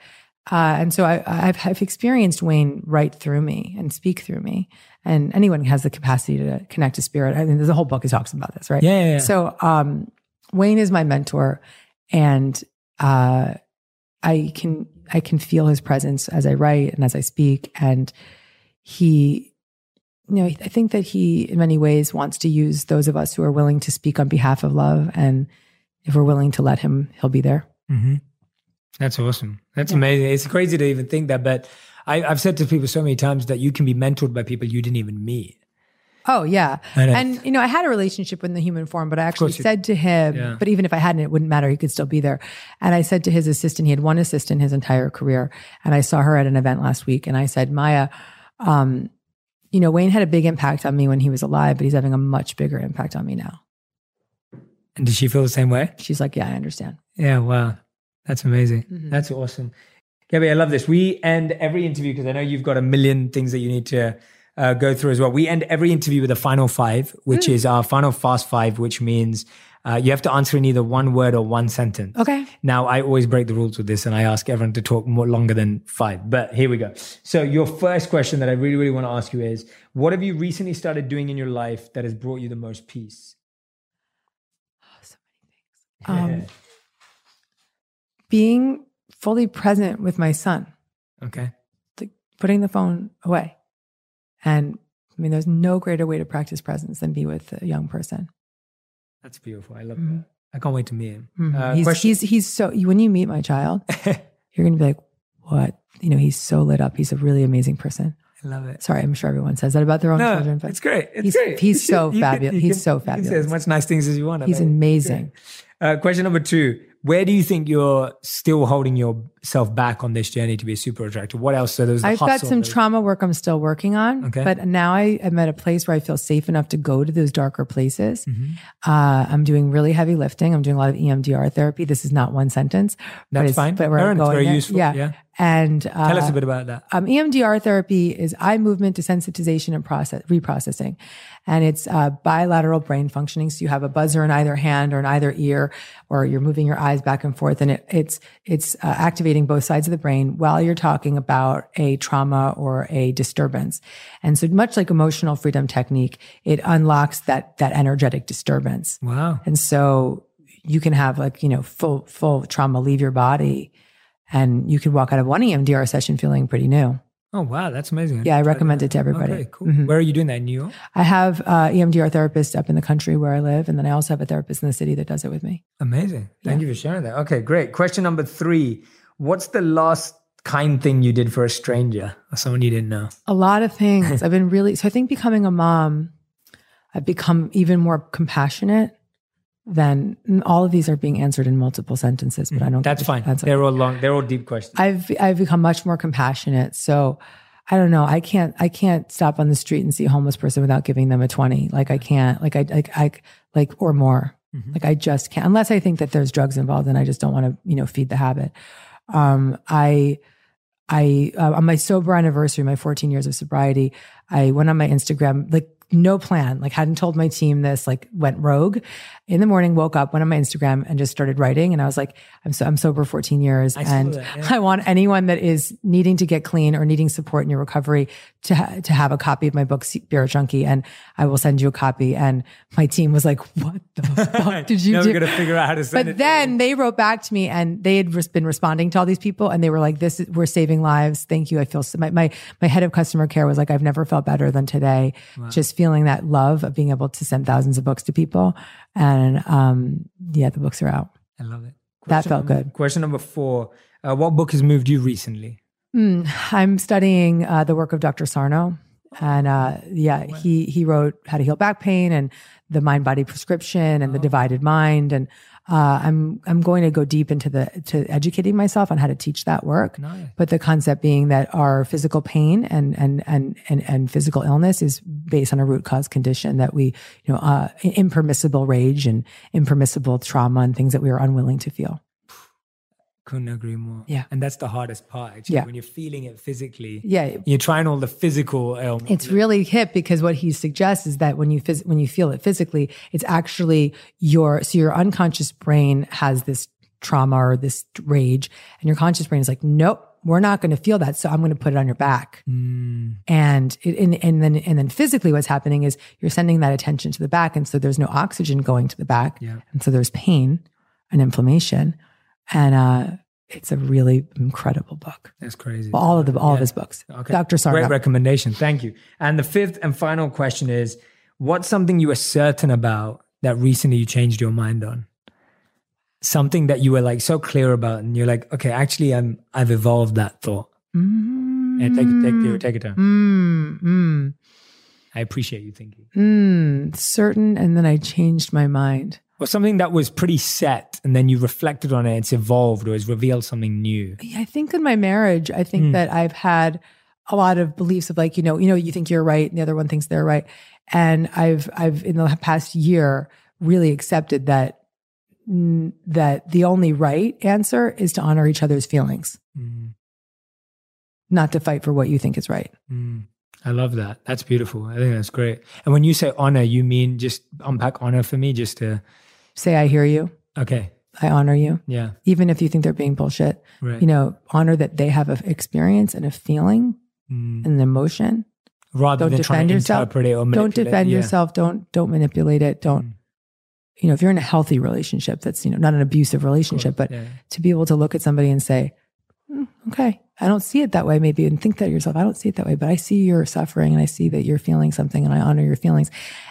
uh, and so I, I've, I've experienced Wayne right through me and speak through me, and anyone has the capacity to connect to spirit. I mean, there's a whole book he talks about this, right? Yeah, yeah, yeah. So um, Wayne is my mentor, and uh, I can I can feel his presence as I write and as I speak, and he, you know, I think that he in many ways wants to use those of us who are willing to speak on behalf of love, and if we're willing to let him, he'll be there. hmm That's awesome. That's amazing. It's crazy to even think that, but I, I've said to people so many times that you can be mentored by people you didn't even meet. Oh yeah, And and you know I had a relationship in the human form, but I actually said to him, Yeah. but even if I hadn't, it wouldn't matter. He could still be there. And I said to his assistant, he had one assistant his entire career, and I saw her at an event last week, and I said, Maya, um, you know Wayne had a big impact on me when he was alive, but he's having a much bigger impact on me now. And did she feel the same way? She's like, yeah, I understand. Yeah, wow. That's amazing. Mm-hmm. That's awesome. Gabby, I love this. We end every interview because I know you've got a million things that you need to uh, go through as well. We end every interview with a final five, which Mm. is our final fast five, which means uh, you have to answer in either one word or one sentence. Okay. Now, I always break the rules with this and I ask everyone to talk more longer than five, but here we go. So, your first question that I really, really want to ask you is what have you recently started doing in your life that has brought you the most peace? Um, being fully present with my son, okay. like putting the phone away, and I mean, there's no greater way to practice presence than be with a young person. That's beautiful. I love Mhm. that. I can't wait to meet him. Mhm. Uh, he's, he's, he's so when you meet my child, you're gonna be like, what? You know, he's so lit up. He's a really amazing person. I love it. Sorry, I'm sure everyone says that about their own No, children, but it's great. It's he's- great. he's so can- you can- fabulous. He's so You can say fabulous. as much nice things as you want. he's amazing. Uh, question number two: where do you think you're still holding yourself back on this journey to be a super attractor? What else? So there's the I've got some trauma work I'm still working on, Okay. but now I am at a place where I feel safe enough to go to those darker places. Mhm. Uh, I'm doing really heavy lifting. I'm doing a lot of EMDR therapy. This is not one sentence. That's it's- fine. But we're Aaron, it's very useful. Yeah. Yeah. And uh, Tell us a bit about that. um, EMDR therapy is eye movement desensitization and process reprocessing, and it's uh, bilateral brain functioning. So you have a buzzer in either hand or in either ear, or you're moving your eyes back and forth, and it, it's it's uh, activating both sides of the brain while you're talking about a trauma or a disturbance. And so, much like emotional freedom technique, it unlocks that that energetic disturbance. Wow. And so you can have like, you know, full, full trauma leave your body and you can walk out of one EMDR session feeling pretty new. Oh, wow. That's amazing. Yeah, I recommend it to everybody. Okay, cool. Mhm. Where are you doing that? In New York? I have uh, EMDR therapist up in the country where I live. And then I also have a therapist in the city that does it with me. Amazing. Thank you for sharing that. Okay, great. Question number three What's the last kind thing you did for a stranger or someone you didn't know? A lot of things. I've been really, so I think becoming a mom, I've become even more compassionate and all of these are being answered in multiple sentences, but I don't. That's fine. That's they're all long, they're all deep questions. I've I've become much more compassionate. So I don't know. I can't I can't stop on the street and see a homeless person without giving them a 20. Like I can't like I like I like or more. Mhm. Like I just can't unless I think that there's drugs involved and I just don't want to, you know, feed the habit. Um I I uh, on my sober anniversary, my 14 years of sobriety, I went on my Instagram like no plan, like hadn't told my team this, like went rogue. In the morning, woke up, went on my Instagram and just started writing. And I was like, I'm so I'm sober 14 years, I and that, yeah. I want anyone that is needing to get clean or needing support in your recovery to ha- to have a copy of my book, Spirit Junkie, and I will send you a copy. And my team was like, "What the fuck did you Never do?" going to figure out how to send it. But then they wrote back to me and they had been responding to all these people and they were like, this is, we're saving lives. Thank you. I feel so, my, my, my head of customer care was like, I've never felt better than today. Just feeling that love of being able to send thousands of books to people. And, um, yeah, the books are out. I love it. That Question felt number- good. Question number four uh, What book has moved you recently? Mm, I'm studying uh, the work of Dr. Sarno. And uh, yeah, he he wrote How to Heal Back Pain and the Mind Body Prescription and the Divided Mind. And uh, I'm I'm going to go deep into the to educating myself on how to teach that work. Nice. But the concept being that our physical pain and and and and, and physical illness is based on a root cause condition that we you know uh, impermissible rage and impermissible trauma and things that we are unwilling to feel. Couldn't agree more. Yeah. And that's the hardest part, actually. Yeah. When you're feeling it physically, Yeah, you're trying all the physical ailments. It's really hip because what he suggests is that when you phys- when you feel it physically, it's actually your so your unconscious brain has this trauma or this rage, and your conscious brain is like, nope, we're not going to feel that, so I'm going to put it on your back. Mm, And it, and and then and then physically, what's happening is you're sending that attention to the back, and so there's no oxygen going to the back, Yeah. and so there's pain and inflammation, and uh, it's a really incredible book. that's crazy. Well, all of the all of his books, Okay. Dr. Sarno. Great recommendation. Thank you. And the fifth and final question is what's something you were certain about that recently you changed your mind on? Something that you were like so clear about and you're like, okay, actually I'm I've evolved that thought. Mm. And take take your take it down. Mm, mm, I appreciate you thinking. mm, certain. And then I changed my mind. Or something that was pretty set and then you reflected on it, it's evolved or has revealed something new. Yeah, I think in my marriage, I think that I've had a lot of beliefs of like, you know, you know, you think you're right and the other one thinks they're right. And I've, I've in the past year really accepted that, mm, that the only right answer is to honor each other's feelings, Mm, not to fight for what you think is right. mm. I love that. That's beautiful. I think that's great. And when you say honor, you mean just unpack honor for me, just to Say, I hear you. okay. I honor you. Yeah. Even if you think they're being bullshit, Right. you know, honor that they have an experience and a feeling Mm. and an emotion rather Don't than trying defend to yourself. interpret it or don't manipulate it. defend Yeah. yourself don't don't manipulate it don't Mm. you know if you're in a healthy relationship that's you know not an abusive relationship but Yeah. to be able to look at somebody and say "Mm, okay i don't see it that way maybe and think that yourself i don't see it that way but i see your suffering and i see that you're feeling something and i honor your feelings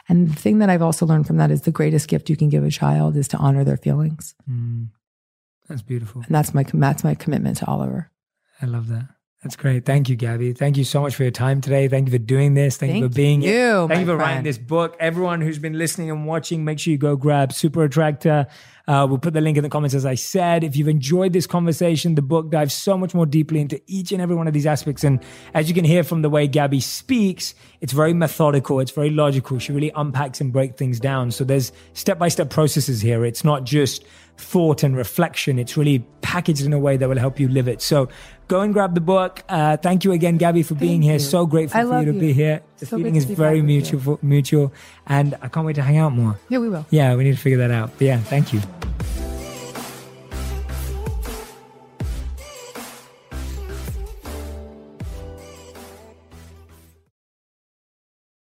and the thing that i've also learned from that is the greatest gift you can give a child is to honor their feelings Mm. That's beautiful. and that's my that's my commitment to oliver I love that. That's great. Thank you, Gabby. Thank you so much for your time today. Thank you for doing this. Thank, you for being you, here. Thank you for writing this book. Everyone who's been listening and watching, make sure you go grab Super Attractor. Uh, we'll put the link in the comments, as I said. If you've enjoyed this conversation, the book dives so much more deeply into each and every one of these aspects. And as you can hear from the way Gabby speaks, it's very methodical, it's very logical. She really unpacks and breaks things down. So there's step by step processes here. It's not just thought and reflection. It's really packaged in a way that will help you live it. So go and grab the book. Uh, thank you again, Gabby, for being here. you. So grateful I for you to you. be here. The So feeling is very mutual, mutual, and I can't wait to hang out more. Yeah, we will. Yeah, we need to figure that out. But yeah, thank you.